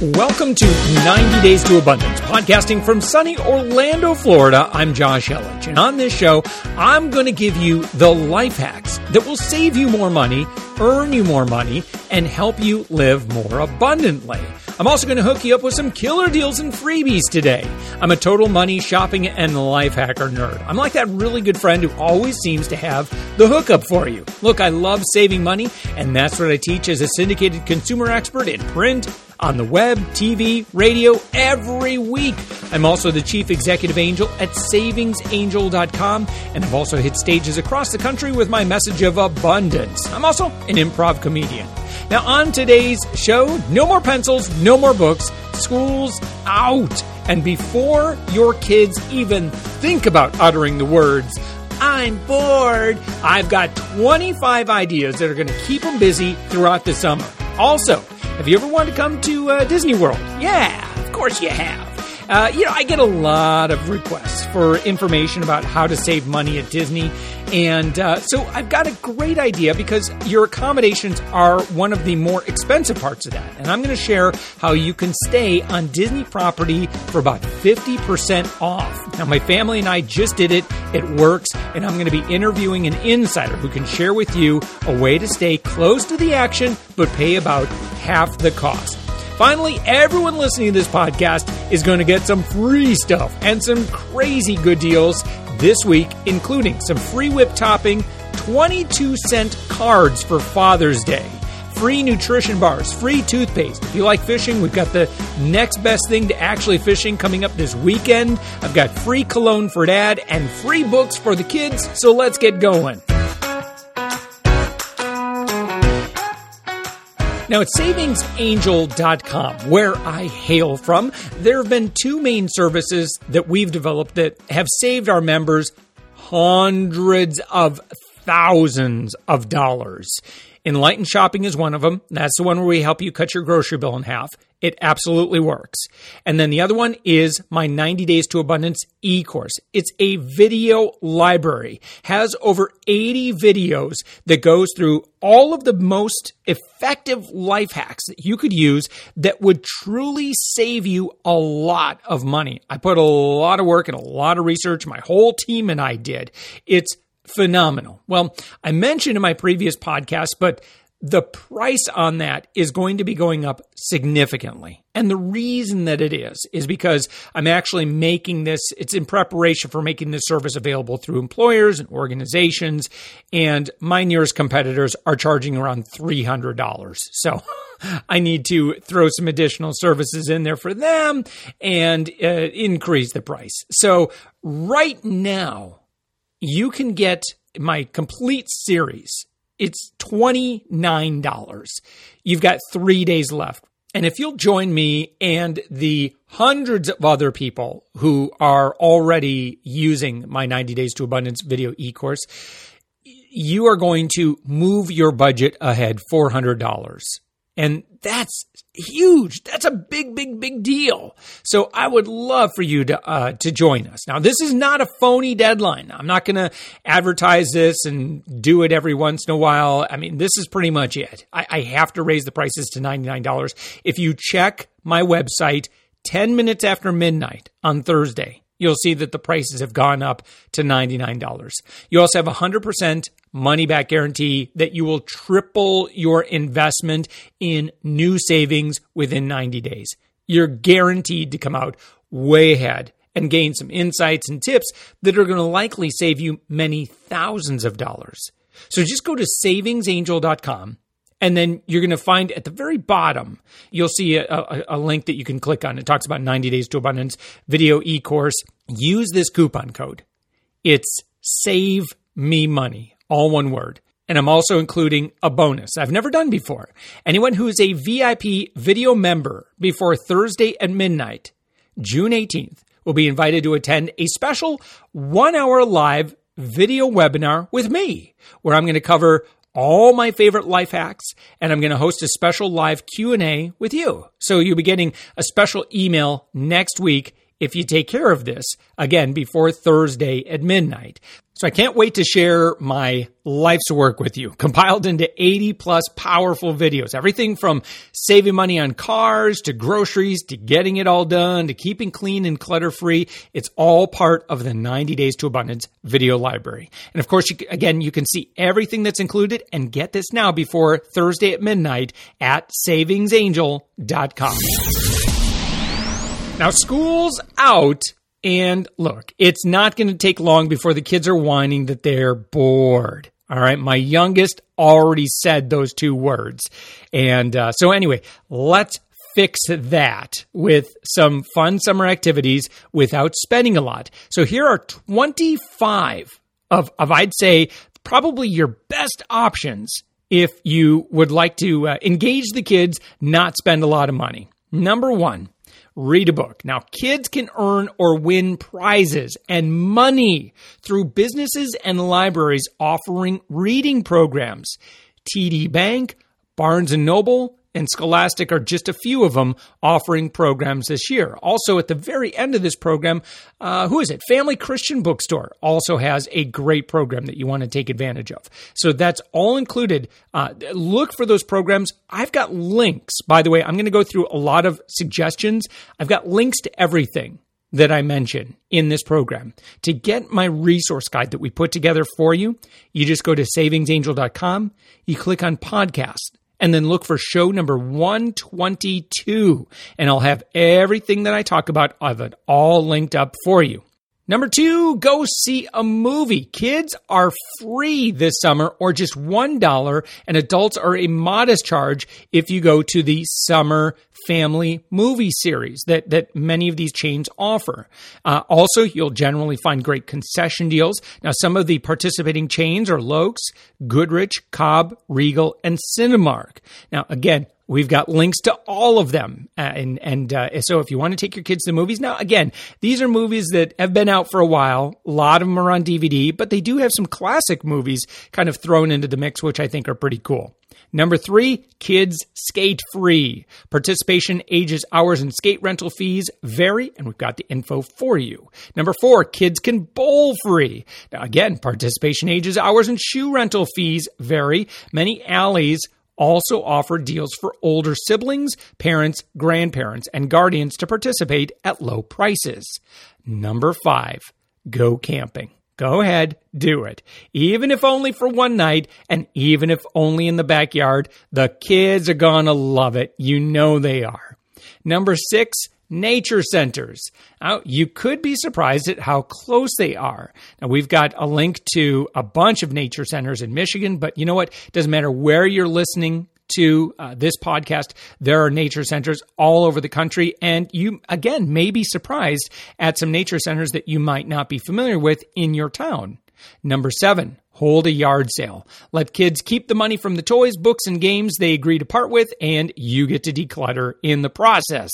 Welcome to 90 Days to Abundance, podcasting from sunny Orlando, Florida. I'm Josh Elledge, and on this show, I'm going to give you the life hacks that will save you more money, earn you more money, and help you live more abundantly. I'm also going to hook you up with some killer deals and freebies today. I'm a total money, shopping, and life hacker nerd. I'm like that really good friend who always seems to have the hookup for you. Look, I love saving money, and that's what I teach as a syndicated consumer expert in print on the web, TV, radio every week. I'm also the chief executive angel at savingsangel.com, and I've also hit stages across the country with my message of abundance. I'm also an improv comedian. Now, on today's show, no more pencils, no more books, school's out. And before your kids even think about uttering the words, I'm bored, I've got 25 ideas that are going to keep them busy throughout the summer. Also, have you ever wanted to come to uh, Disney World? Yeah, of course you have. Uh, you know, I get a lot of requests for information about how to save money at Disney. And uh, so I've got a great idea because your accommodations are one of the more expensive parts of that. And I'm going to share how you can stay on Disney property for about 50% off. Now, my family and I just did it. It works. And I'm going to be interviewing an insider who can share with you a way to stay close to the action but pay about half the cost. Finally, everyone listening to this podcast is going to get some free stuff and some crazy good deals this week, including some free whip topping, 22 cent cards for Father's Day, free nutrition bars, free toothpaste. If you like fishing, we've got the next best thing to actually fishing coming up this weekend. I've got free cologne for dad and free books for the kids, so let's get going. Now, at savingsangel.com, where I hail from, there have been two main services that we've developed that have saved our members hundreds of thousands of dollars. Enlightened Shopping is one of them. That's the one where we help you cut your grocery bill in half. It absolutely works. And then the other one is my 90 Days to Abundance e course. It's a video library, has over 80 videos that goes through all of the most effective life hacks that you could use that would truly save you a lot of money. I put a lot of work and a lot of research, my whole team and I did. It's phenomenal. Well, I mentioned in my previous podcast, but the price on that is going to be going up significantly. And the reason that it is, is because I'm actually making this, it's in preparation for making this service available through employers and organizations. And my nearest competitors are charging around $300. So I need to throw some additional services in there for them and uh, increase the price. So right now, you can get my complete series. It's $29. You've got three days left. And if you'll join me and the hundreds of other people who are already using my 90 Days to Abundance video e course, you are going to move your budget ahead $400. And that's huge. That's a big, big, big deal. So I would love for you to uh, to join us. Now, this is not a phony deadline. I'm not going to advertise this and do it every once in a while. I mean, this is pretty much it. I, I have to raise the prices to ninety nine dollars. If you check my website ten minutes after midnight on Thursday, you'll see that the prices have gone up to $99. You also have a 100% money back guarantee that you will triple your investment in new savings within 90 days. You're guaranteed to come out way ahead and gain some insights and tips that are going to likely save you many thousands of dollars. So just go to savingsangel.com and then you're going to find at the very bottom, you'll see a, a, a, link that you can click on. It talks about 90 Days to Abundance video e course. Use this coupon code. It's Save Me Money, all one word. And I'm also including a bonus I've never done before. Anyone who is a VIP video member before Thursday at midnight, June 18th, will be invited to attend a special one hour live video webinar with me, where I'm going to cover all my favorite life hacks and I'm going to host a special live Q&A with you. So you'll be getting a special email next week if you take care of this again before Thursday at midnight. So I can't wait to share my life's work with you, compiled into 80 plus powerful videos. Everything from saving money on cars to groceries to getting it all done to keeping clean and clutter free. It's all part of the 90 Days to Abundance video library. And of course, you, again, you can see everything that's included and get this now before Thursday at midnight at savingsangel.com. Now, school's out and look, it's not going to take long before the kids are whining that they're bored. All right. My youngest already said those two words. And uh, so, anyway, let's fix that with some fun summer activities without spending a lot. So, here are 25 of, of I'd say, probably your best options if you would like to uh, engage the kids, not spend a lot of money. Number one, read a book. Now, kids can earn or win prizes and money through businesses and libraries offering reading programs. TD Bank, Barnes and Noble, and Scholastic are just a few of them offering programs this year. Also, at the very end of this program, uh, who is it? Family Christian Bookstore also has a great program that you want to take advantage of. So that's all included. Uh, look for those programs. I've got links, by the way. I'm going to go through a lot of suggestions. I've got links to everything that I mention in this program. To get my resource guide that we put together for you, you just go to savingsangel.com, you click on podcast, and then look for show number 122. And I'll have everything that I talk about of it all linked up for you. Number two, go see a movie. Kids are free this summer or just $1 and adults are a modest charge if you go to the summer family movie series that, that many of these chains offer. Uh, also, you'll generally find great concession deals. Now, some of the participating chains are Loeks, Goodrich, Cobb, Regal, and Cinemark. Now, again, We've got links to all of them. Uh, and and uh, so if you want to take your kids to movies, now again, these are movies that have been out for a while. A lot of them are on DVD, but they do have some classic movies kind of thrown into the mix, which I think are pretty cool. Number three, kids skate free. Participation, ages, hours, and skate rental fees vary, and we've got the info for you. Number four, kids can bowl free. Now, again, participation, ages, hours, and shoe rental fees vary. Many alleys also offer deals for older siblings, parents, grandparents, and guardians to participate at low prices. Number five, go camping. Go ahead, do it. Even if only for one night and even if only in the backyard, the kids are gonna love it. You know they are. Number six, nature centers. Now, you could be surprised at how close they are. Now, we've got a link to a bunch of nature centers in Michigan, but you know what? It doesn't matter where you're listening to uh, this podcast, there are nature centers all over the country. And you, again, may be surprised at some nature centers that you might not be familiar with in your town. Number seven, hold a yard sale. Let kids keep the money from the toys, books, and games they agree to part with, and you get to declutter in the process.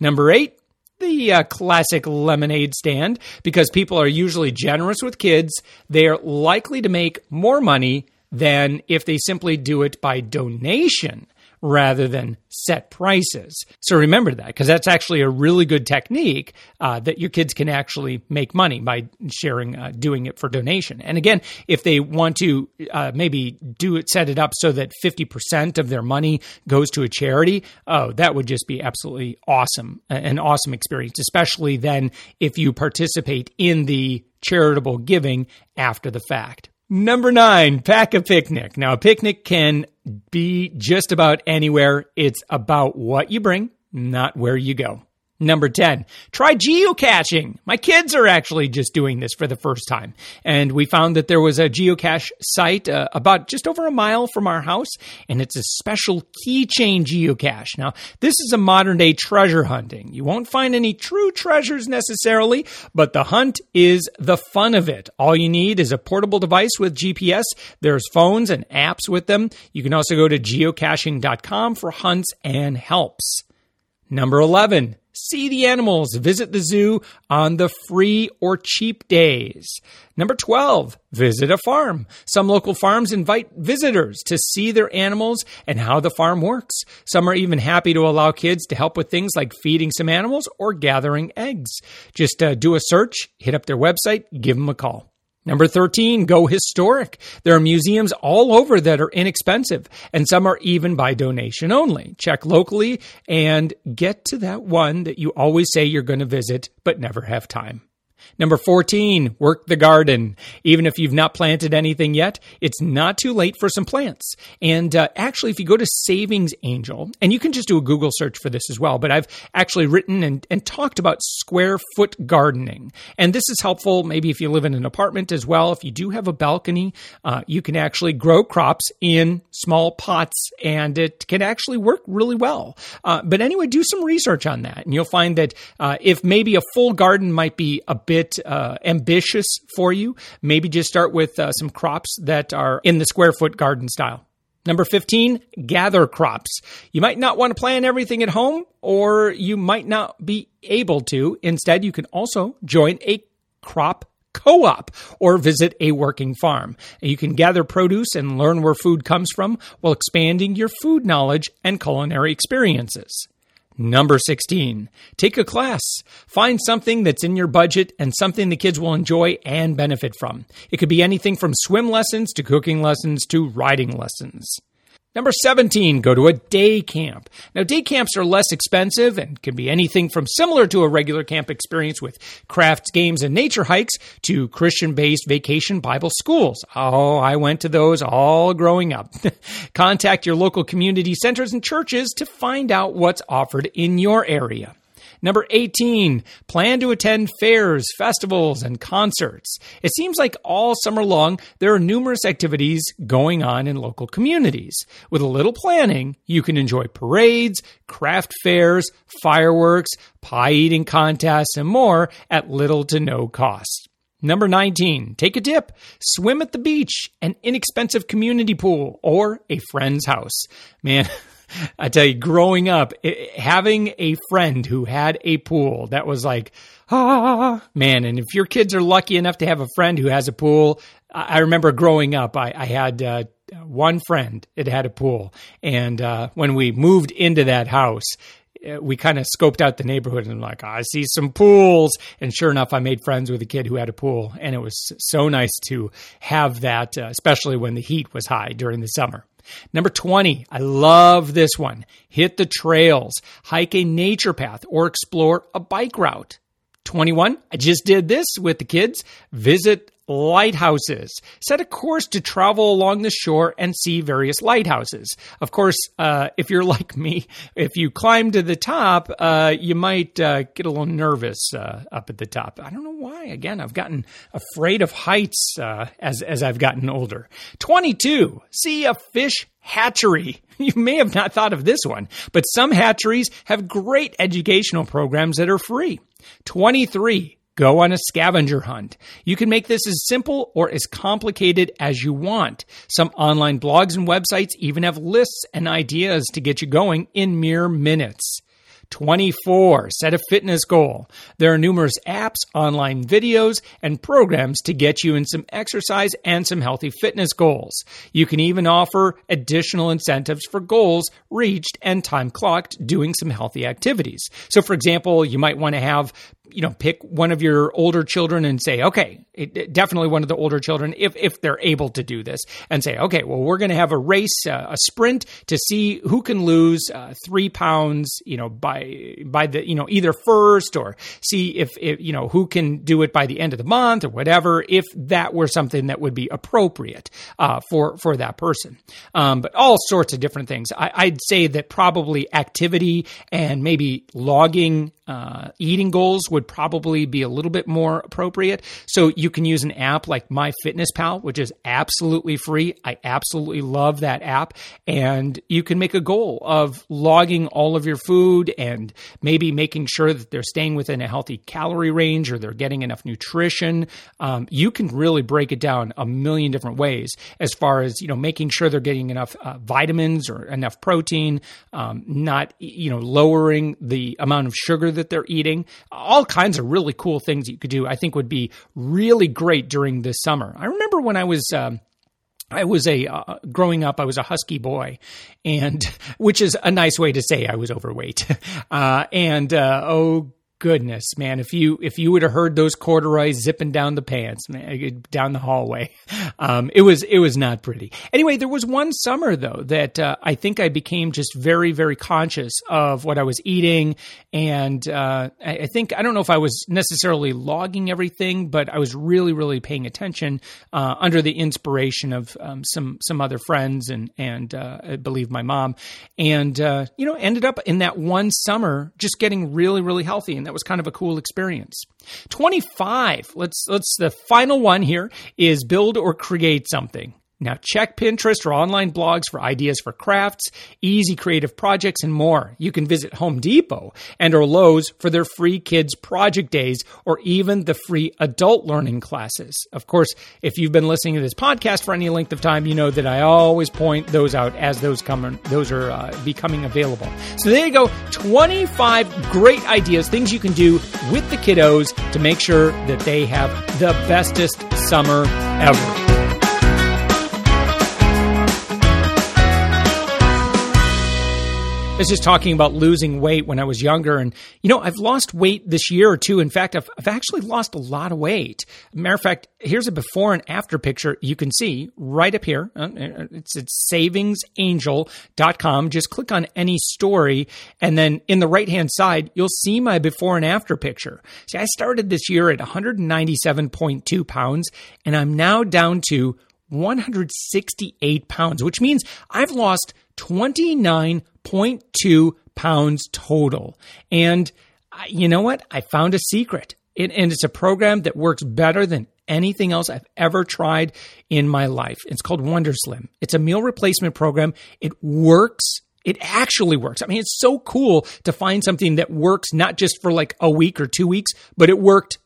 Number eight, the uh, classic lemonade stand. Because people are usually generous with kids, they are likely to make more money than if they simply do it by donation rather than set prices. So remember that because that's actually a really good technique uh, that your kids can actually make money by sharing, uh, doing it for donation. And again, if they want to uh, maybe do it, set it up so that 50% of their money goes to a charity, oh, that would just be absolutely awesome, an awesome experience, especially then if you participate in the charitable giving after the fact. Number nine, pack a picnic. Now, a picnic can be just about anywhere. It's about what you bring, not where you go. Number 10, try geocaching. My kids are actually just doing this for the first time. And we found that there was a geocache site uh, about just over a mile from our house, and it's a special keychain geocache. Now, this is a modern day treasure hunting. You won't find any true treasures necessarily, but the hunt is the fun of it. All you need is a portable device with GPS. There's phones and apps with them. You can also go to geocaching.com for hunts and helps. Number 11 see the animals, visit the zoo on the free or cheap days. Number 12, visit a farm. Some local farms invite visitors to see their animals and how the farm works. Some are even happy to allow kids to help with things like feeding some animals or gathering eggs. Just uh, do a search, hit up their website, give them a call. Number 13, go historic. There are museums all over that are inexpensive, and some are even by donation only. Check locally and get to that one that you always say you're going to visit but never have time. Number 14, work the garden. Even if you've not planted anything yet, it's not too late for some plants. And uh, actually, if you go to Savings Angel, and you can just do a Google search for this as well, but I've actually written and, and talked about square foot gardening. And this is helpful maybe if you live in an apartment as well. If you do have a balcony, uh, you can actually grow crops in small pots, and it can actually work really well. Uh, but anyway, do some research on that, and you'll find that uh, if maybe a full garden might be a bit uh, ambitious for you, maybe just start with uh, some crops that are in the square foot garden style. Number 15, gather crops. You might not want to plant everything at home, or you might not be able to. Instead, you can also join a crop co op or visit a working farm. You can gather produce and learn where food comes from while expanding your food knowledge and culinary experiences. Number 16, take a class. Find something that's in your budget and something the kids will enjoy and benefit from. It could be anything from swim lessons to cooking lessons to riding lessons. Number 17, go to a day camp. Now, day camps are less expensive and can be anything from similar to a regular camp experience with crafts, games, and nature hikes to Christian based vacation Bible schools. Oh, I went to those all growing up. Contact your local community centers and churches to find out what's offered in your area. Number 18, plan to attend fairs, festivals, and concerts. It seems like all summer long, there are numerous activities going on in local communities. With a little planning, you can enjoy parades, craft fairs, fireworks, pie eating contests, and more at little to no cost. Number 19, take a dip, swim at the beach, an inexpensive community pool, or a friend's house. Man, I tell you, growing up, it, having a friend who had a pool that was like, ah, man. And if your kids are lucky enough to have a friend who has a pool, I remember growing up, I, I had uh, one friend that had a pool. And uh, when we moved into that house, uh, we kind of scoped out the neighborhood and like, I see some pools. And sure enough, I made friends with a kid who had a pool. And it was so nice to have that, uh, especially when the heat was high during the summer. Number 20, I love this one. Hit the trails, hike a nature path, or explore a bike route. 21, I just did this with the kids. Visit lighthouses. Set a course to travel along the shore and see various lighthouses. Of course, uh, if you're like me, if you climb to the top, uh, you might uh, get a little nervous uh, up at the top. I don't know why. Again, I've gotten afraid of heights uh, as as I've gotten older. Twenty two. See a fish hatchery. You may have not thought of this one, but some hatcheries have great educational programs that are free. 23 Go on a scavenger hunt. You can make this as simple or as complicated as you want. Some online blogs and websites even have lists and ideas to get you going in mere minutes. 24. Set a fitness goal. There are numerous apps, online videos, and programs to get you in some exercise and some healthy fitness goals. You can even offer additional incentives for goals reached and time clocked doing some healthy activities. So, for example, you might want to have you know pick one of your older children and say okay it, it, definitely one of the older children if if they're able to do this and say okay well we're going to have a race uh, a sprint to see who can lose uh, three pounds you know by by the you know either first or see if, if you know who can do it by the end of the month or whatever if that were something that would be appropriate uh, for for that person. Um, but all sorts of different things. I, i'd say that probably activity and maybe logging uh, eating goals would probably be a little bit more appropriate. So you can use an app like MyFitnessPal, which is absolutely free. I absolutely love that app. And you can make a goal of logging all of your food and maybe making sure that they're staying within a healthy calorie range or they're getting enough nutrition. Um, you can really break it down a million different ways as far as, you know, making sure they're getting enough uh, vitamins or enough protein, um, not, you know, lowering the amount of sugar that they're eating. All kinds of really cool things you could do. I think would be really great during this summer. I remember when I was. Um, I was a uh, growing up. I was a husky boy, and which is a nice way to say I was overweight. Uh, and uh, oh goodness, man, if you if you would have heard those corduroys zipping down the pants, man, down the hallway, um, it was it was not pretty. Anyway, there was one summer though that uh, I think I became just very very conscious of what I was eating, and uh, I, I, think I don't know if I was necessarily logging everything, but I was really really paying attention uh, under the inspiration of um, some some other friends and and uh, I believe my mom, and uh, you know ended up in that one summer just getting really really healthy. And that was kind of a cool experience. 25. Let's let's the final one here is build or create something. Now, check Pinterest or online blogs for ideas for crafts, easy creative projects, and more. You can visit Home Depot and or Lowe's for their free kids project days or even the free adult learning classes. Of course, if you've been listening to this podcast for any length of time, you know that I always point those out as those come those are uh, becoming available. So there you go, 25 great ideas, things you can do with the kiddos to make sure that they have the bestest summer ever. Was just talking about losing weight when I was younger. And, you know, I've lost weight this year or two. In fact, I've, I've actually lost a lot of weight. Matter of fact, here's a before and after picture you can see right up here. Uh, it's at savingsangel.com. Just click on any story. And then in the right hand side, you'll see my before and after picture. See, I started this year at 197.2 pounds and I'm now down to 168 pounds, which means I've lost 29.2 pounds total. And you know what? I found a secret. It, and it's a program that works better than anything else I've ever tried in my life. It's called Wonder Slim. It's a meal replacement program. It works. It actually works. I mean, it's so cool to find something that works not just for like a week or two weeks, but it worked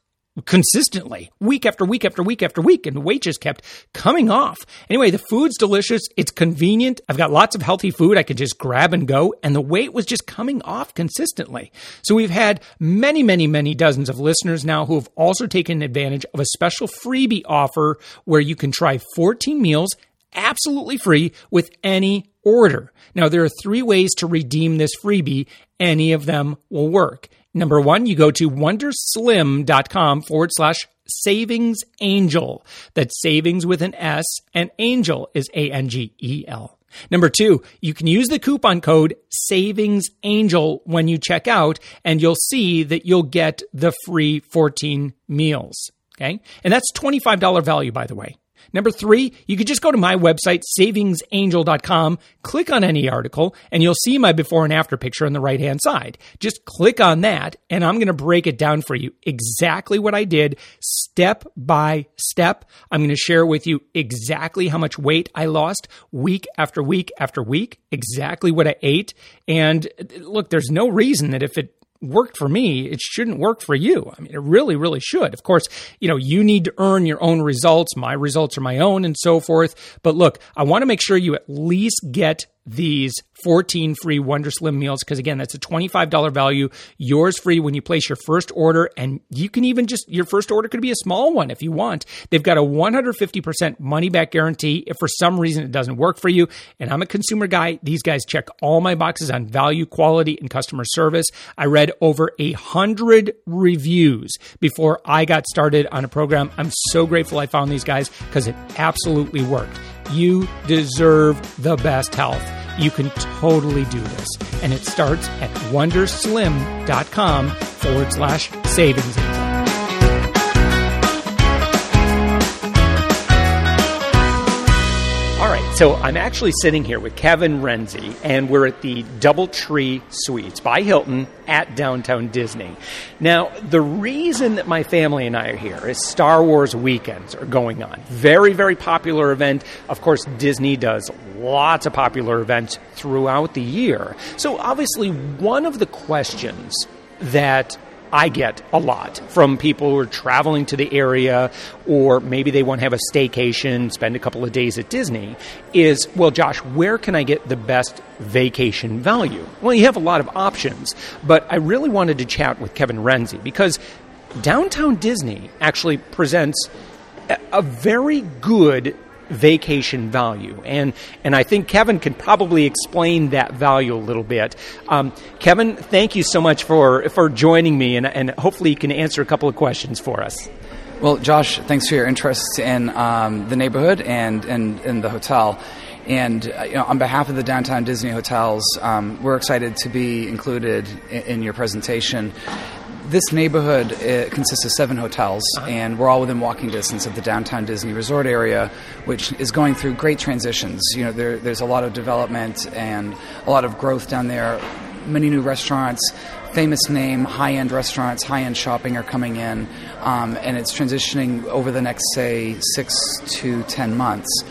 consistently week after week after week after week and the weight just kept coming off. Anyway the food's delicious. It's convenient. I've got lots of healthy food i could just grab and go and the weight was just coming off consistently. So we've had many many many dozens of listeners now who have also taken advantage of a special freebie offer where you can try 14 meals absolutely free with any order now there are three ways to redeem this freebie any of them will work Number one, you go to wonderslim.com forward slash savings angel. That's savings with an S and angel is A N G E L. Number two, you can use the coupon code savings angel when you check out and you'll see that you'll get the free 14 meals. Okay. And that's $25 value, by the way. Number three, you could just go to my website, savingsangel.com, click on any article, and you'll see my before and after picture on the right hand side. Just click on that, and I'm going to break it down for you exactly what I did, step by step. I'm going to share with you exactly how much weight I lost week after week after week, exactly what I ate. And look, there's no reason that if it worked for me, it shouldn't work for you. I mean, it really, really should. Of course, you know, you need to earn your own results. My results are my own and so forth. But look, I want to make sure you at least get these 14 free Wonder Slim meals because again, that's a $25 value. Yours free when you place your first order and you can even just your first order could be a small one if you want. They've got a 150% money back guarantee if for some reason it doesn't work for you. And I'm a consumer guy. These guys check all my boxes on value, quality and customer service. I read over a hundred reviews before I got started on a program. I'm so grateful I found these guys because it absolutely worked. You deserve the best health. You can totally do this. And it starts at wonderslim.com forward slash savings. So I'm actually sitting here with Kevin Renzi, and we're at the Doubletree Suites by Hilton at downtown Disney. Now, the reason that my family and I are here is Star Wars weekends are going on. Very, very popular event. Of course, Disney does lots of popular events throughout the year. So obviously, one of the questions that I get a lot from people who are traveling to the area or maybe they want to have a staycation, spend a couple of days at Disney is, well, Josh, where can I get the best vacation value? Well, you have a lot of options, but I really wanted to chat with Kevin Renzi because downtown Disney actually presents a very good vacation value. And, and I think Kevin can probably explain that value a little bit. Um, Kevin, thank you so much for, for joining me, and, and hopefully you can answer a couple of questions for us. Well, Josh, thanks for your interest in um, the neighborhood and, and, the hotel. And uh, you know, on behalf of the Downtown Disney Hotels, um, we're excited to be included in, in your presentation this neighborhood uh, consists of seven hotels, uh-huh. and we're all within walking distance of the downtown Disney Resort area, which is going through great transitions. You know, there, there's a lot of development and a lot of growth down there. Many new restaurants, famous name, high end restaurants, high end shopping are coming in, um, and it's transitioning over the next, say, six to ten months.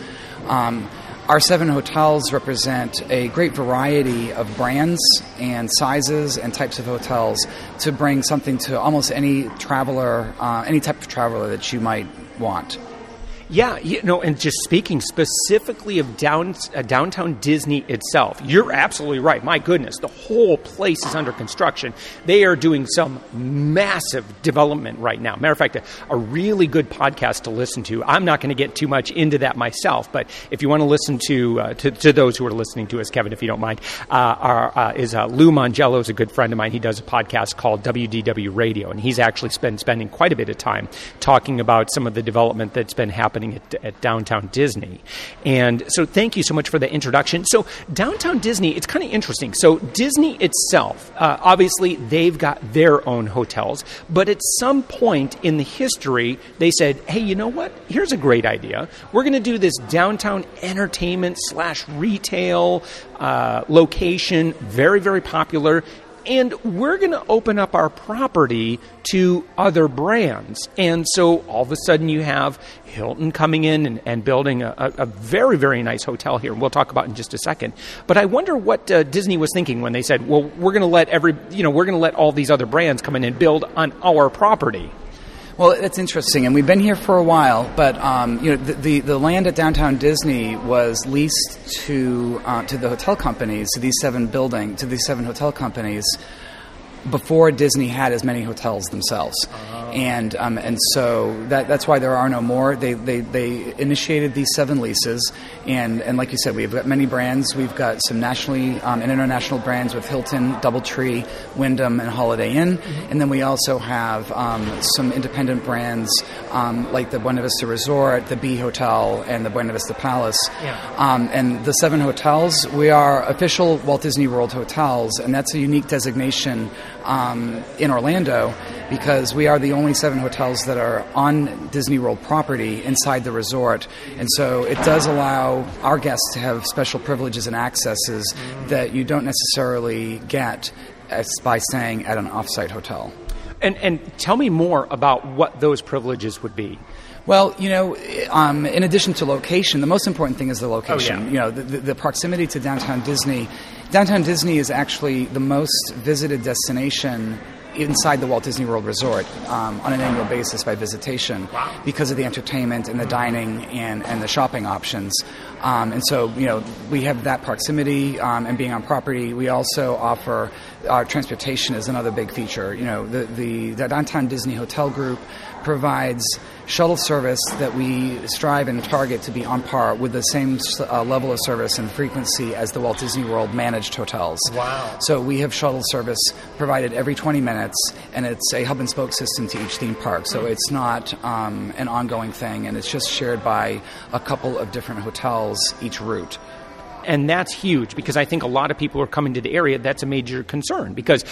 Um, our seven hotels represent a great variety of brands and sizes and types of hotels to bring something to almost any traveler, uh, any type of traveler that you might want. Yeah, you know, and just speaking specifically of down, uh, downtown Disney itself, you're absolutely right. My goodness, the whole place is under construction. They are doing some massive development right now. Matter of fact, a, a really good podcast to listen to. I'm not going to get too much into that myself, but if you want to listen to uh, to, to, those who are listening to us, Kevin, if you don't mind, uh, our, uh, is uh, Lou Mongello is a good friend of mine. He does a podcast called WDW Radio, and he's actually been spending quite a bit of time talking about some of the development that's been happening happening at, at, downtown Disney. And so, thank you so much for the introduction. So, downtown Disney, it's kind of interesting. So, Disney itself, uh, obviously, they've got their own hotels, but at some point in the history, they said, hey, you know what? Here's a great idea. We're going to do this downtown entertainment slash retail uh, location, very, very popular and we're going to open up our property to other brands. And so all of a sudden you have Hilton coming in and, and building a, a, very, very nice hotel here. We'll talk about in just a second. But I wonder what uh, Disney was thinking when they said, well, we're going to let every, you know, we're going to let all these other brands come in and build on our property. Well, it's interesting, and we've been here for a while. But um, you know, the, the, the land at downtown Disney was leased to uh, to the hotel companies, to these seven building, to these seven hotel companies, before Disney had as many hotels themselves. Uh-huh and um, and so that, that's why there are no more. They, they they initiated these seven leases, and and like you said, we've got many brands. We've got some nationally um, and international brands with Hilton, DoubleTree, Wyndham, and Holiday Inn, mm-hmm. and then we also have um, some independent brands um, like the Buena Vista Resort, the B Hotel, and the Buena Vista Palace. Yeah. Um, and the seven hotels, we are official Walt Disney World hotels, and that's a unique designation um, in Orlando because we are the only seven hotels that are on Disney World property inside the resort. And so it does allow our guests to have special privileges and accesses that you don't necessarily get by staying at an offsite hotel. And, and tell me more about what those privileges would be. Well, you know, um, in addition to location, the most important thing is the location. Oh, yeah. You know, the, the, the, proximity to downtown Disney. Downtown Disney is actually the most visited destination inside the Walt Disney World Resort um, on an annual basis by visitation because of the entertainment and the dining and, and the shopping options. Um, and so, you know, we have that proximity um, and being on property. We also offer our transportation is another big feature. You know, the, the, the downtown Disney Hotel Group provides shuttle service that we strive and target to be on par with the same uh, level of service and frequency as the Walt Disney World managed hotels. Wow. So we have shuttle service provided every 20 minutes, and it's a hub and spoke system to each theme park. So it's not um, an ongoing thing, and it's just shared by a couple of different hotels each route. And that's huge because I think a lot of people are coming to the area. That's a major concern because,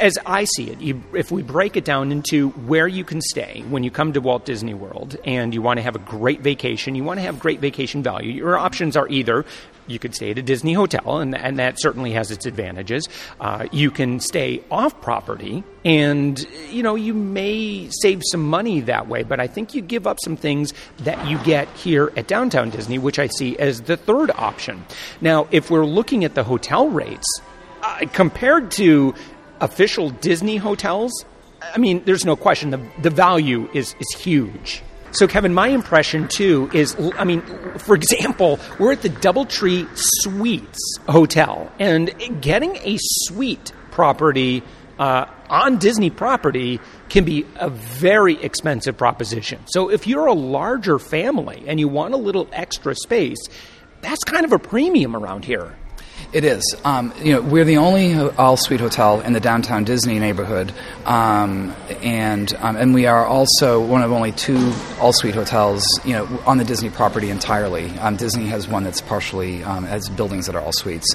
as I see it, you, if we break it down into where you can stay when you come to Walt Disney World and you want to have a great vacation, you want to have great vacation value, your options are either you could stay at a Disney hotel, and, and that certainly has its advantages. Uh, you can stay off property, and you know you may save some money that way. But I think you give up some things that you get here at downtown Disney, which I see as the third option. Now, if we're looking at the hotel rates uh, compared to official Disney hotels, I mean, there's no question the, the value is, is huge. So, Kevin, my impression too is I mean, for example, we're at the Doubletree Suites Hotel, and getting a suite property uh, on Disney property can be a very expensive proposition. So, if you're a larger family and you want a little extra space, that's kind of a premium around here. It is. Um, you know, we're the only all suite hotel in the downtown Disney neighborhood, um, and um, and we are also one of only two all suite hotels, you know, on the Disney property entirely. Um, Disney has one that's partially um, has buildings that are all suites.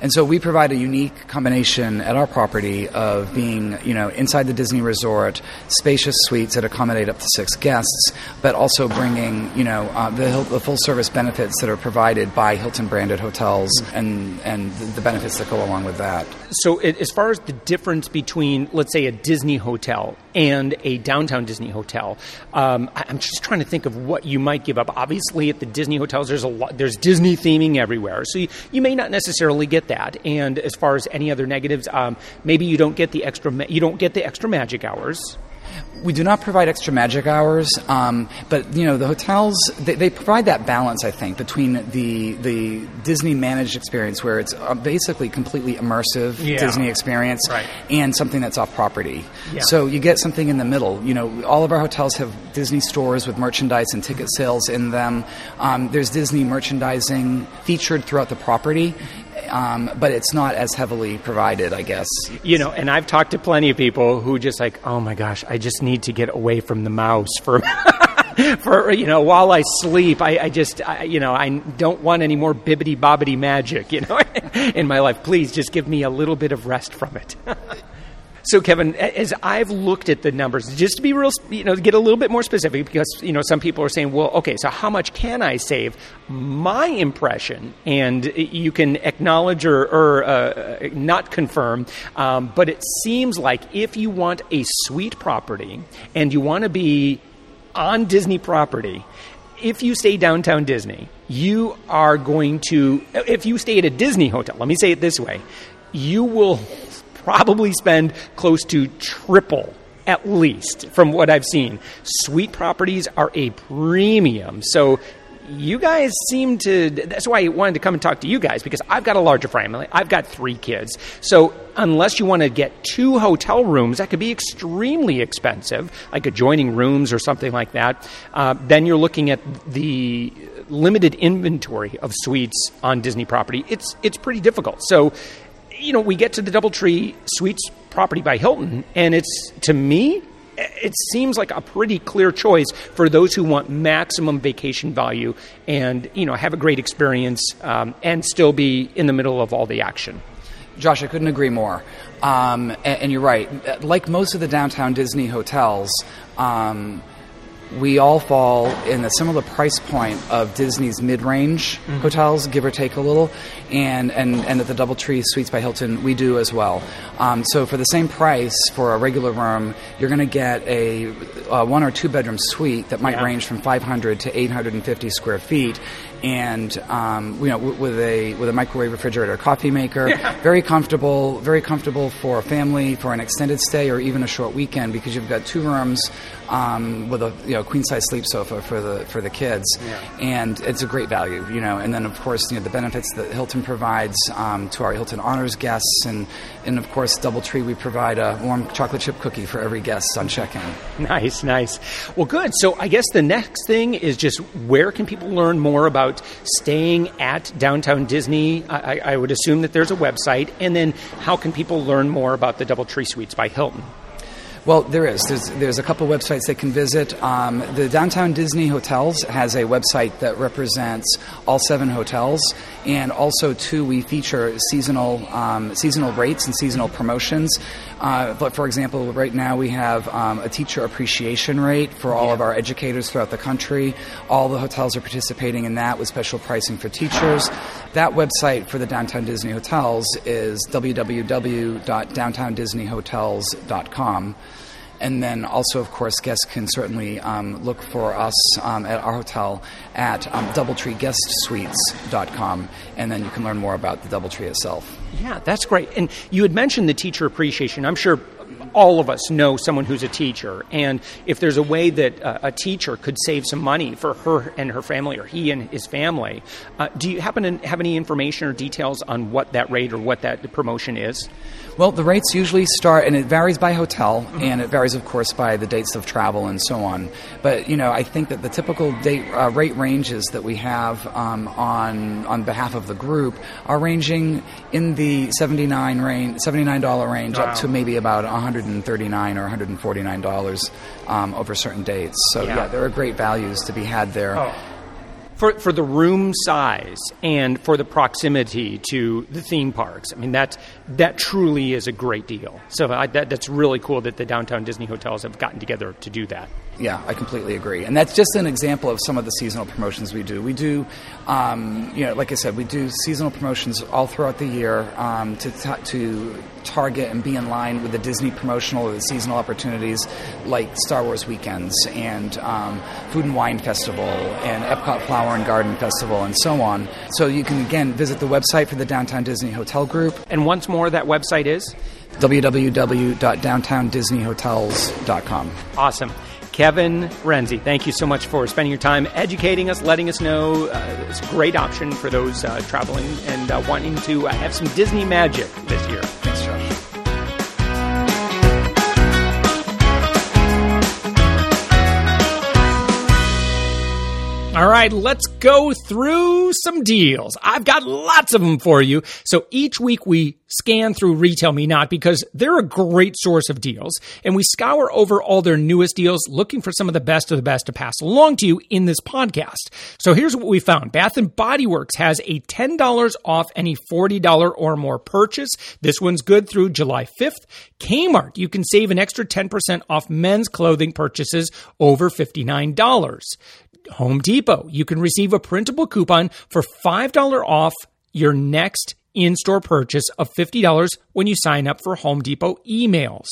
And so we provide a unique combination at our property of being, you know, inside the Disney resort, spacious suites that accommodate up to six guests, but also bringing, you know, uh, the, the full service benefits that are provided by Hilton branded hotels and and the benefits that go along with that. So, it, as far as the difference between, let's say, a Disney hotel and a downtown Disney hotel, um, I, am just trying to think of what you might give up. Obviously, at the Disney hotels, there's a lot, there's Disney theming everywhere, so you, you may not necessarily get that. And as far as any other negatives, um, maybe you don't get the extra you don't get the extra magic hours. We do not provide extra magic hours, um, but you know the hotels they, they, provide that balance. I think between the the Disney managed experience, where it's uh, basically completely immersive yeah. Disney experience, right. and something that's off property. Yeah. So you get something in the middle. You know, all of our hotels have Disney stores with merchandise and ticket sales in them. Um, there's Disney merchandising featured throughout the property, um, but it's not as heavily provided, I guess. You know, and I've talked to plenty of people who just like, oh my gosh, I just need to get away from the mouse for. for you know, while I sleep, I, I just I, you know I don't want any more bibbity bobbity magic, you know, in my life. Please just give me a little bit of rest from it. So, Kevin, as I've looked at the numbers, just to be real, you know, get a little bit more specific, because you know some people are saying, well, okay, so how much can I save? My impression, and you can acknowledge or, or uh, not confirm, um, but it seems like if you want a suite property and you want to be on Disney property, if you stay downtown Disney, you are going to, if you stay at a Disney hotel, let me say it this way, you will probably spend close to triple at least from what I've seen. Suite properties are a premium. So you guys seem to that's why I wanted to come and talk to you guys because I've got a larger family. I've got 3 kids. So unless you want to get two hotel rooms that could be extremely expensive, like adjoining rooms or something like that, uh, then you're looking at the limited inventory of suites on Disney property. It's it's pretty difficult. So you know, we get to the Doubletree Suites property by Hilton, and it's to me, it seems like a pretty clear choice for those who want maximum vacation value and you know have a great experience um, and still be in the middle of all the action. Josh, I couldn't agree more. Um, and, and, you're right. Like most of the downtown Disney hotels. Um, we all fall in a similar price point of Disney's mid-range mm-hmm. hotels, give or take a little, and, and, and at the DoubleTree Suites by Hilton, we do as well. Um, so for the same price for a regular room, you're going to get a, a, one or two bedroom suite that might yeah. range from 500 to 850 square feet, and um, you know with a with a microwave refrigerator, coffee maker, yeah. very comfortable, very comfortable for a family for an extended stay or even a short weekend because you've got two rooms um, with a you know queen size sleep sofa for the for the kids, yeah. and it's a great value, you know. And then of course you know the benefits that Hilton provides um, to our Hilton Honors guests, and and of course DoubleTree we provide a warm chocolate chip cookie for every guest on check-in. Nice, nice. Well, good. So I guess the next thing is just where can people learn more about about staying at downtown Disney? I, I would assume that there's a website. And then how can people learn more about the Doubletree Suites by Hilton? Well, there is. There's, there's a couple websites they can visit. Um, the Downtown Disney Hotels has a website that represents all seven hotels, and also too we feature seasonal um, seasonal rates and seasonal promotions. Uh, but for example, right now we have um, a teacher appreciation rate for all yeah. of our educators throughout the country. All the hotels are participating in that with special pricing for teachers. That website for the Downtown Disney Hotels is www.downtowndisneyhotels.com. And then also, of course, guests can certainly um, look for us um, at our hotel at um, doubletreeguestsuites.com, and then you can learn more about the Doubletree itself. Yeah, that's great. And you had mentioned the teacher appreciation. I'm sure all of us know someone who's a teacher, and if there's a way that uh, a teacher could save some money for her and her family, or he and his family, uh, do you happen to have any information or details on what that rate or what that promotion is? Well, the rates usually start, and it varies by hotel, mm-hmm. and it varies, of course, by the dates of travel and so on. But you know, I think that the typical date uh, rate ranges that we have um, on on behalf of the group are ranging in the seventy nine range, seventy nine dollar range, wow. up to maybe about one hundred and thirty nine or one hundred and forty nine dollars um, over certain dates. So yeah. yeah. there are great values to be had there. Oh for, for the room size and for the proximity to the theme parks. I mean, that, that truly is a great deal. So I, that, that's really cool that the downtown Disney hotels have gotten together to do that. Yeah, I completely agree. And that's just an example of some of the seasonal promotions we do. We do, um, you know, like I said, we do seasonal promotions all throughout the year um, to, t- to target and be in line with the Disney promotional or the seasonal opportunities like Star Wars weekends and um, Food and Wine Festival and Epcot Flower and Garden Festival and so on. So you can, again, visit the website for the Downtown Disney Hotel Group. And once more, that website is? www.downtowndisneyhotels.com. Awesome. Kevin Renzi, thank you so much for spending your time educating us, letting us know. Uh, it's a great option for those uh, traveling and uh, wanting to uh, have some Disney magic this year. All right, let's go through some deals. I've got lots of them for you. So each week we scan through Retail Me Not because they're a great source of deals and we scour over all their newest deals looking for some of the best of the best to pass along to you in this podcast. So here's what we found. Bath and Body Works has a $10 off any $40 or more purchase. This one's good through July 5th. Kmart, you can save an extra 10% off men's clothing purchases over $59. Home Depot. You can receive a printable coupon for $5 off your next in store purchase of $50 when you sign up for Home Depot emails.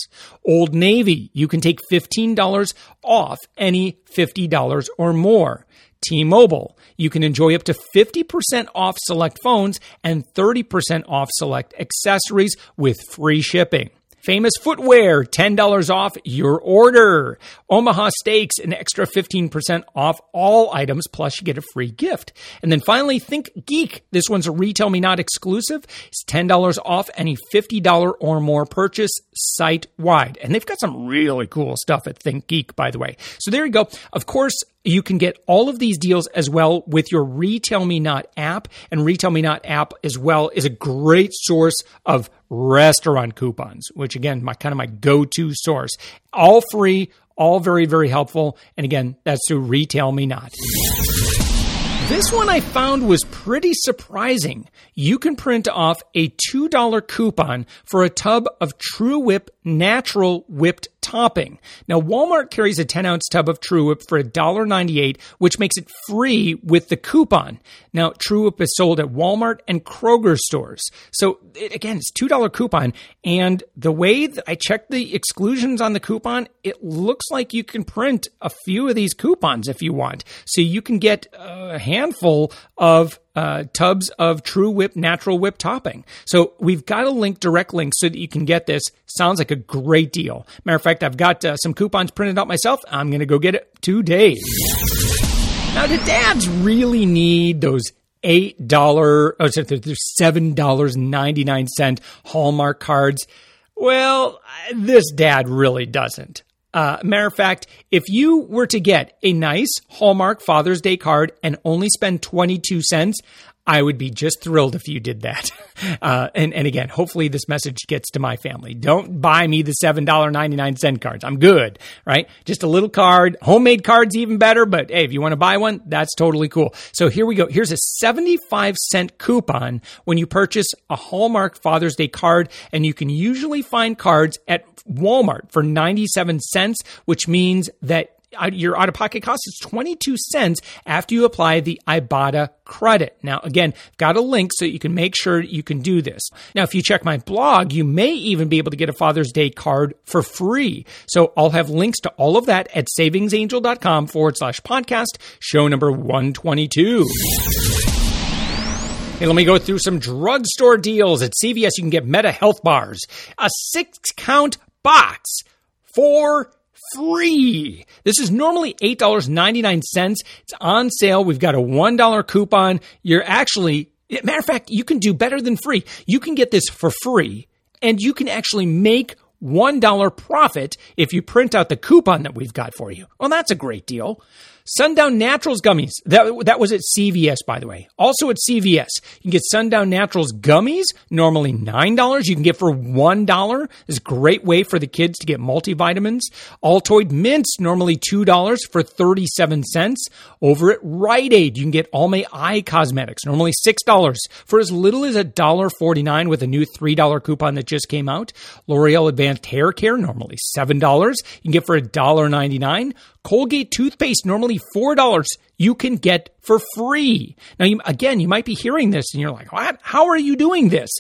Old Navy, you can take $15 off any $50 or more. T Mobile, you can enjoy up to 50% off select phones and 30% off select accessories with free shipping. Famous Footwear, $10 off your order. Omaha Steaks, an extra 15% off all items, plus you get a free gift. And then finally, Think Geek. This one's a Retail Me Not exclusive. It's $10 off any $50 or more purchase site wide. And they've got some really cool stuff at Think Geek, by the way. So there you go. Of course, you can get all of these deals as well with your Retail Me Not app. And Retail Me Not app as well is a great source of restaurant coupons, which again, my kind of my go-to source. All free, all very, very helpful. And again, that's through Retail Me Not. This one I found was pretty surprising. You can print off a $2 coupon for a tub of TruWhip natural whipped topping. Now, Walmart carries a 10 ounce tub of TruWhip for $1.98, which makes it free with the coupon. Now, TruWhip is sold at Walmart and Kroger stores. So, it, again, it's $2 coupon. And the way that I checked the exclusions on the coupon, it looks like you can print a few of these coupons if you want. So, you can get a handful of uh, tubs of TruWhip natural whip topping. So we've got a link, direct link, so that you can get this. Sounds like a great deal. Matter of fact, I've got uh, some coupons printed out myself. I'm going to go get it today. Now, do dads really need those eight dollar, oh, seven dollars ninety nine cent Hallmark cards? Well, this dad really doesn't. Uh, matter of fact, if you were to get a nice Hallmark Father's Day card and only spend 22 cents, I would be just thrilled if you did that. Uh, and, and again, hopefully this message gets to my family. Don't buy me the $7.99 cards. I'm good, right? Just a little card. Homemade cards even better, but hey, if you want to buy one, that's totally cool. So here we go. Here's a 75 cent coupon when you purchase a Hallmark Father's Day card, and you can usually find cards at Walmart for 97 cents, which means that your out of pocket cost is 22 cents after you apply the Ibotta credit. Now, again, got a link so you can make sure you can do this. Now, if you check my blog, you may even be able to get a Father's Day card for free. So I'll have links to all of that at savingsangel.com forward slash podcast, show number 122. Hey, let me go through some drugstore deals. At CVS, you can get Meta Health Bars, a six count box for free. This is normally $8.99. It's on sale. We've got a $1 coupon. You're actually, matter of fact, you can do better than free. You can get this for free and you can actually make $1 profit if you print out the coupon that we've got for you. Well, that's a great deal. Sundown Naturals gummies. That, that was at CVS, by the way. Also at CVS, you can get Sundown Naturals gummies, normally $9. You can get for $1. It's a great way for the kids to get multivitamins. Altoid mints, normally $2 for 37 cents. Over at Rite Aid, you can get All Almay Eye Cosmetics, normally $6 for as little as $1.49 with a new $3 coupon that just came out. L'Oreal Advanced Hair Care, normally $7. You can get for $1.99. Colgate toothpaste, normally $4, you can get for free. Now, you, again, you might be hearing this and you're like, what? How are you doing this?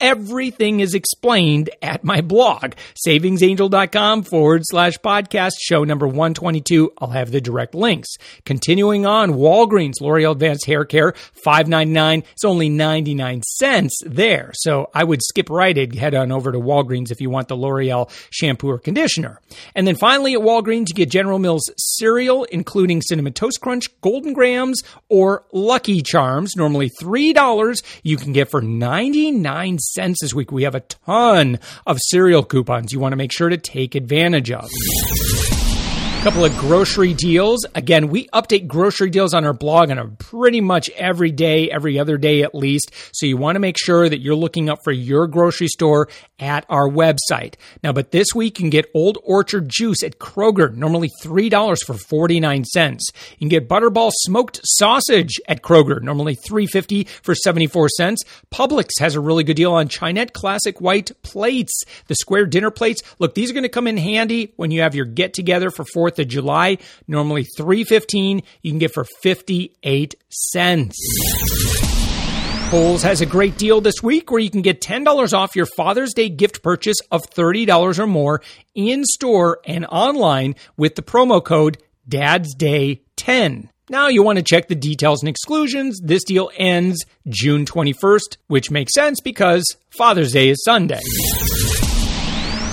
Everything is explained at my blog, savingsangel.com forward slash podcast, show number 122. I'll have the direct links. Continuing on, Walgreens, L'Oreal Advanced Hair Care, $5.99. It's only 99 cents there. So I would skip Rite Aid, head on over to Walgreens if you want the L'Oreal shampoo or conditioner. And then finally at Walgreens, you get General Mills cereal, including Cinnamon Toast Crunch, Golden Grahams, or Lucky Charms, normally $3. You can get for 99 cents cents this week. We have a ton of cereal coupons you want to make sure to take advantage of couple of grocery deals. Again, we update grocery deals on our blog on a pretty much every day, every other day at least. So you want to make sure that you're looking up for your grocery store at our website. Now, but this week you can get Old Orchard juice at Kroger, normally $3 for 49 cents. You can get Butterball smoked sausage at Kroger, normally $3.50 for 74 cents. Publix has a really good deal on Chinette classic white plates, the square dinner plates. Look, these are going to come in handy when you have your get together for 4 4th of July. Normally 315 you can get for 58 cents. Kohl's has a great deal this week where you can get $10 off your Father's Day gift purchase of $30 or more in store and online with the promo code Dad's Day 10. Now you want to check the details and exclusions. This deal ends June 21st, which makes sense because Father's Day is Sunday.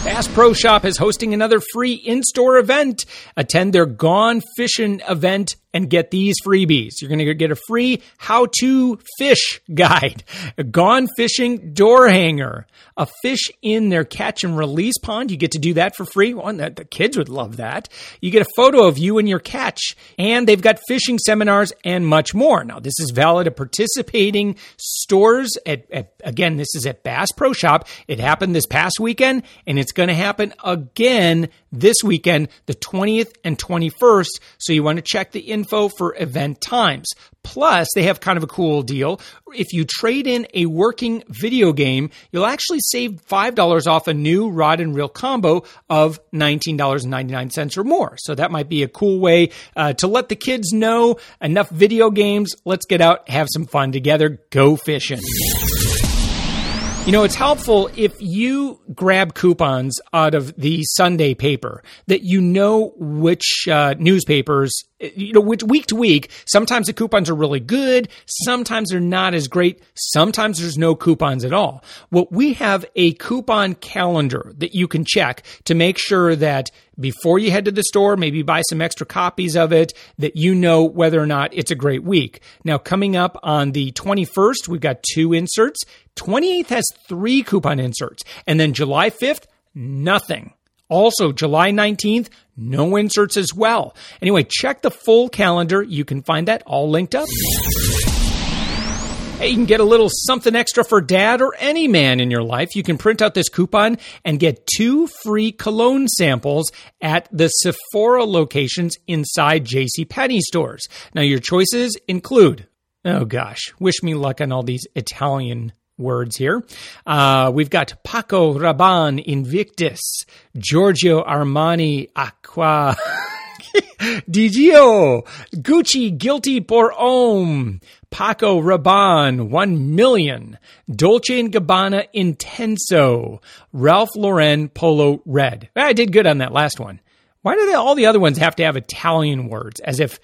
Bass Pro Shop is hosting another free in store event. Attend their Gone Fishing event and get these freebies. You're going to get a free how to fish guide, a gone fishing door hanger, a fish in their catch and release pond. You get to do that for free. One that the kids would love that. You get a photo of you and your catch, and they've got fishing seminars and much more. Now, this is valid at participating stores. At, at again, this is at Bass Pro Shop. It happened this past weekend, and it's going to happen again this weekend, the 20th and 21st. So you want to check the info for event times. Plus, they have kind of a cool deal. If you trade in a working video game, you'll actually save $5 off a new rod and reel combo of $19.99 or more. So that might be a cool way uh, to let the kids know enough video games. Let's get out, have some fun together, go fishing. You know, it's helpful if you grab coupons out of the Sunday paper that you know which uh, newspapers, you know, which week to week, sometimes the coupons are really good, sometimes they're not as great, sometimes there's no coupons at all. Well, we have a coupon calendar that you can check to make sure that before you head to the store, maybe buy some extra copies of it, that you know whether or not it's a great week. Now, coming up on the 21st, we've got two inserts. 28th has three coupon inserts. And then July 5th, nothing. Also, July 19th, no inserts as well. Anyway, check the full calendar. You can find that all linked up. Hey, you can get a little something extra for dad or any man in your life. You can print out this coupon and get two free cologne samples at the Sephora locations inside JC Penney stores. Now, your choices include, oh gosh, wish me luck on all these Italian words here. Uh, we've got Paco Rabanne Invictus, Giorgio Armani Aqua. Digio, Gucci Guilty pour Homme, Paco Rabanne 1 million, Dolce & Gabbana Intenso, Ralph Lauren Polo Red. I did good on that last one. Why do they, all the other ones have to have Italian words as if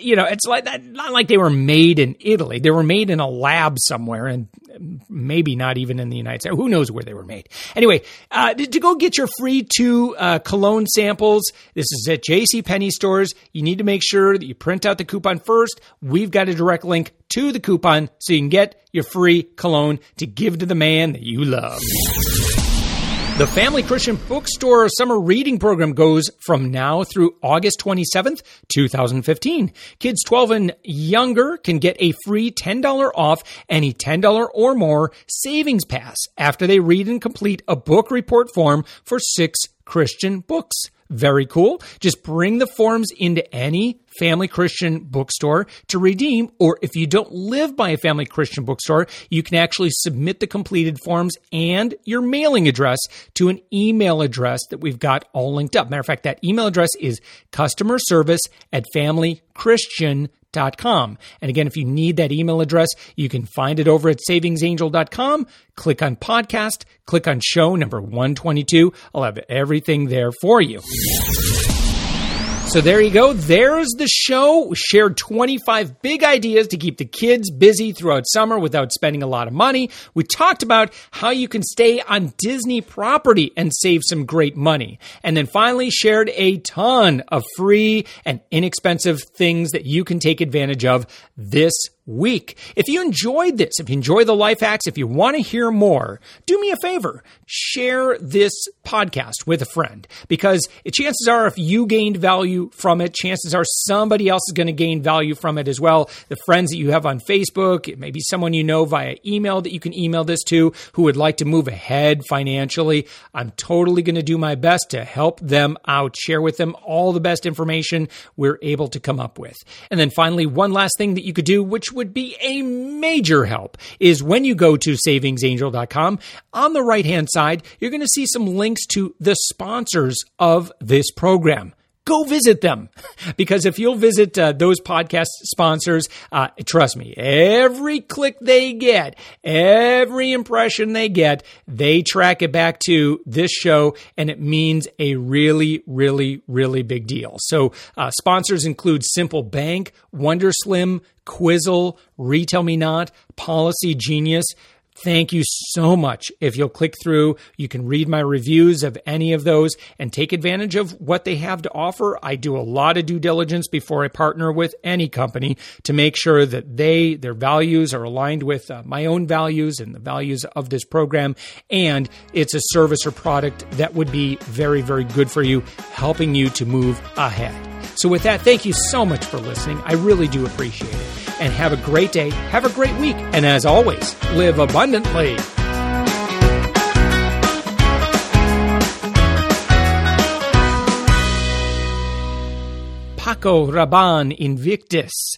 you know, it's like that, not like they were made in Italy. They were made in a lab somewhere and maybe not even in the United States. Who knows where they were made? Anyway, uh, to go get your free two uh, cologne samples, this is at J.C. Penney stores. You need to make sure that you print out the coupon first. We've got a direct link to the coupon so you can get your free cologne to give to the man that you love. The Family Christian Bookstore Summer Reading Program goes from now through August 27th, 2015. Kids 12 and younger can get a free $10 off any $10 or more savings pass after they read and complete a book report form for six Christian books. Very cool. Just bring the forms into any family Christian bookstore to redeem, or if you don't live by a family Christian bookstore, you can actually submit the completed forms and your mailing address to an email address that we've got all linked up. Matter of fact, that email address is customer service at familychristian.com savingsangel.com. And again, if you need that email address, you can find it over at savingsangel.com. Click on podcast, click on show number 122. I'll have everything there for you. So there you go. There's the show. We shared 25 big ideas to keep the kids busy throughout summer without spending a lot of money. We talked about how you can stay on Disney property and save some great money. And then finally shared a ton of free and inexpensive things that you can take advantage of this week. If you enjoyed this, if you enjoy the life hacks, if you want to hear more, do me a favor. Share this podcast with a friend because chances are if you gained value from it, chances are somebody else is going to gain value from it as well. The friends that you have on Facebook, maybe someone you know via email that you can email this to who would like to move ahead financially. I'm totally going to do my best to help them out, share with them all the best information we're able to come up with. And then finally, one last thing that you could do, which would be a major help is when you go to savingsangel.com, on the right hand side, you're going to see some links to the sponsors of this program go visit them. Because if you'll visit uh, those podcast sponsors uh, trust me every click they get every impression they get they track it back to this show and it means a really really really big deal. So uh, sponsors include simple bank wonderslim quizzle retail me not policy genius Thank you so much. If you'll click through, you can read my reviews of any of those and take advantage of what they have to offer. I do a lot of due diligence before I partner with any company to make sure that they, their values are aligned with uh, my own values and the values of this program. And it's a service or product that would be very, very good for you, helping you to move ahead. So with that, thank you so much for listening. I really do appreciate it and have a great day. Have a great week. And as always, live abundantly. Paco Rabanne Invictus.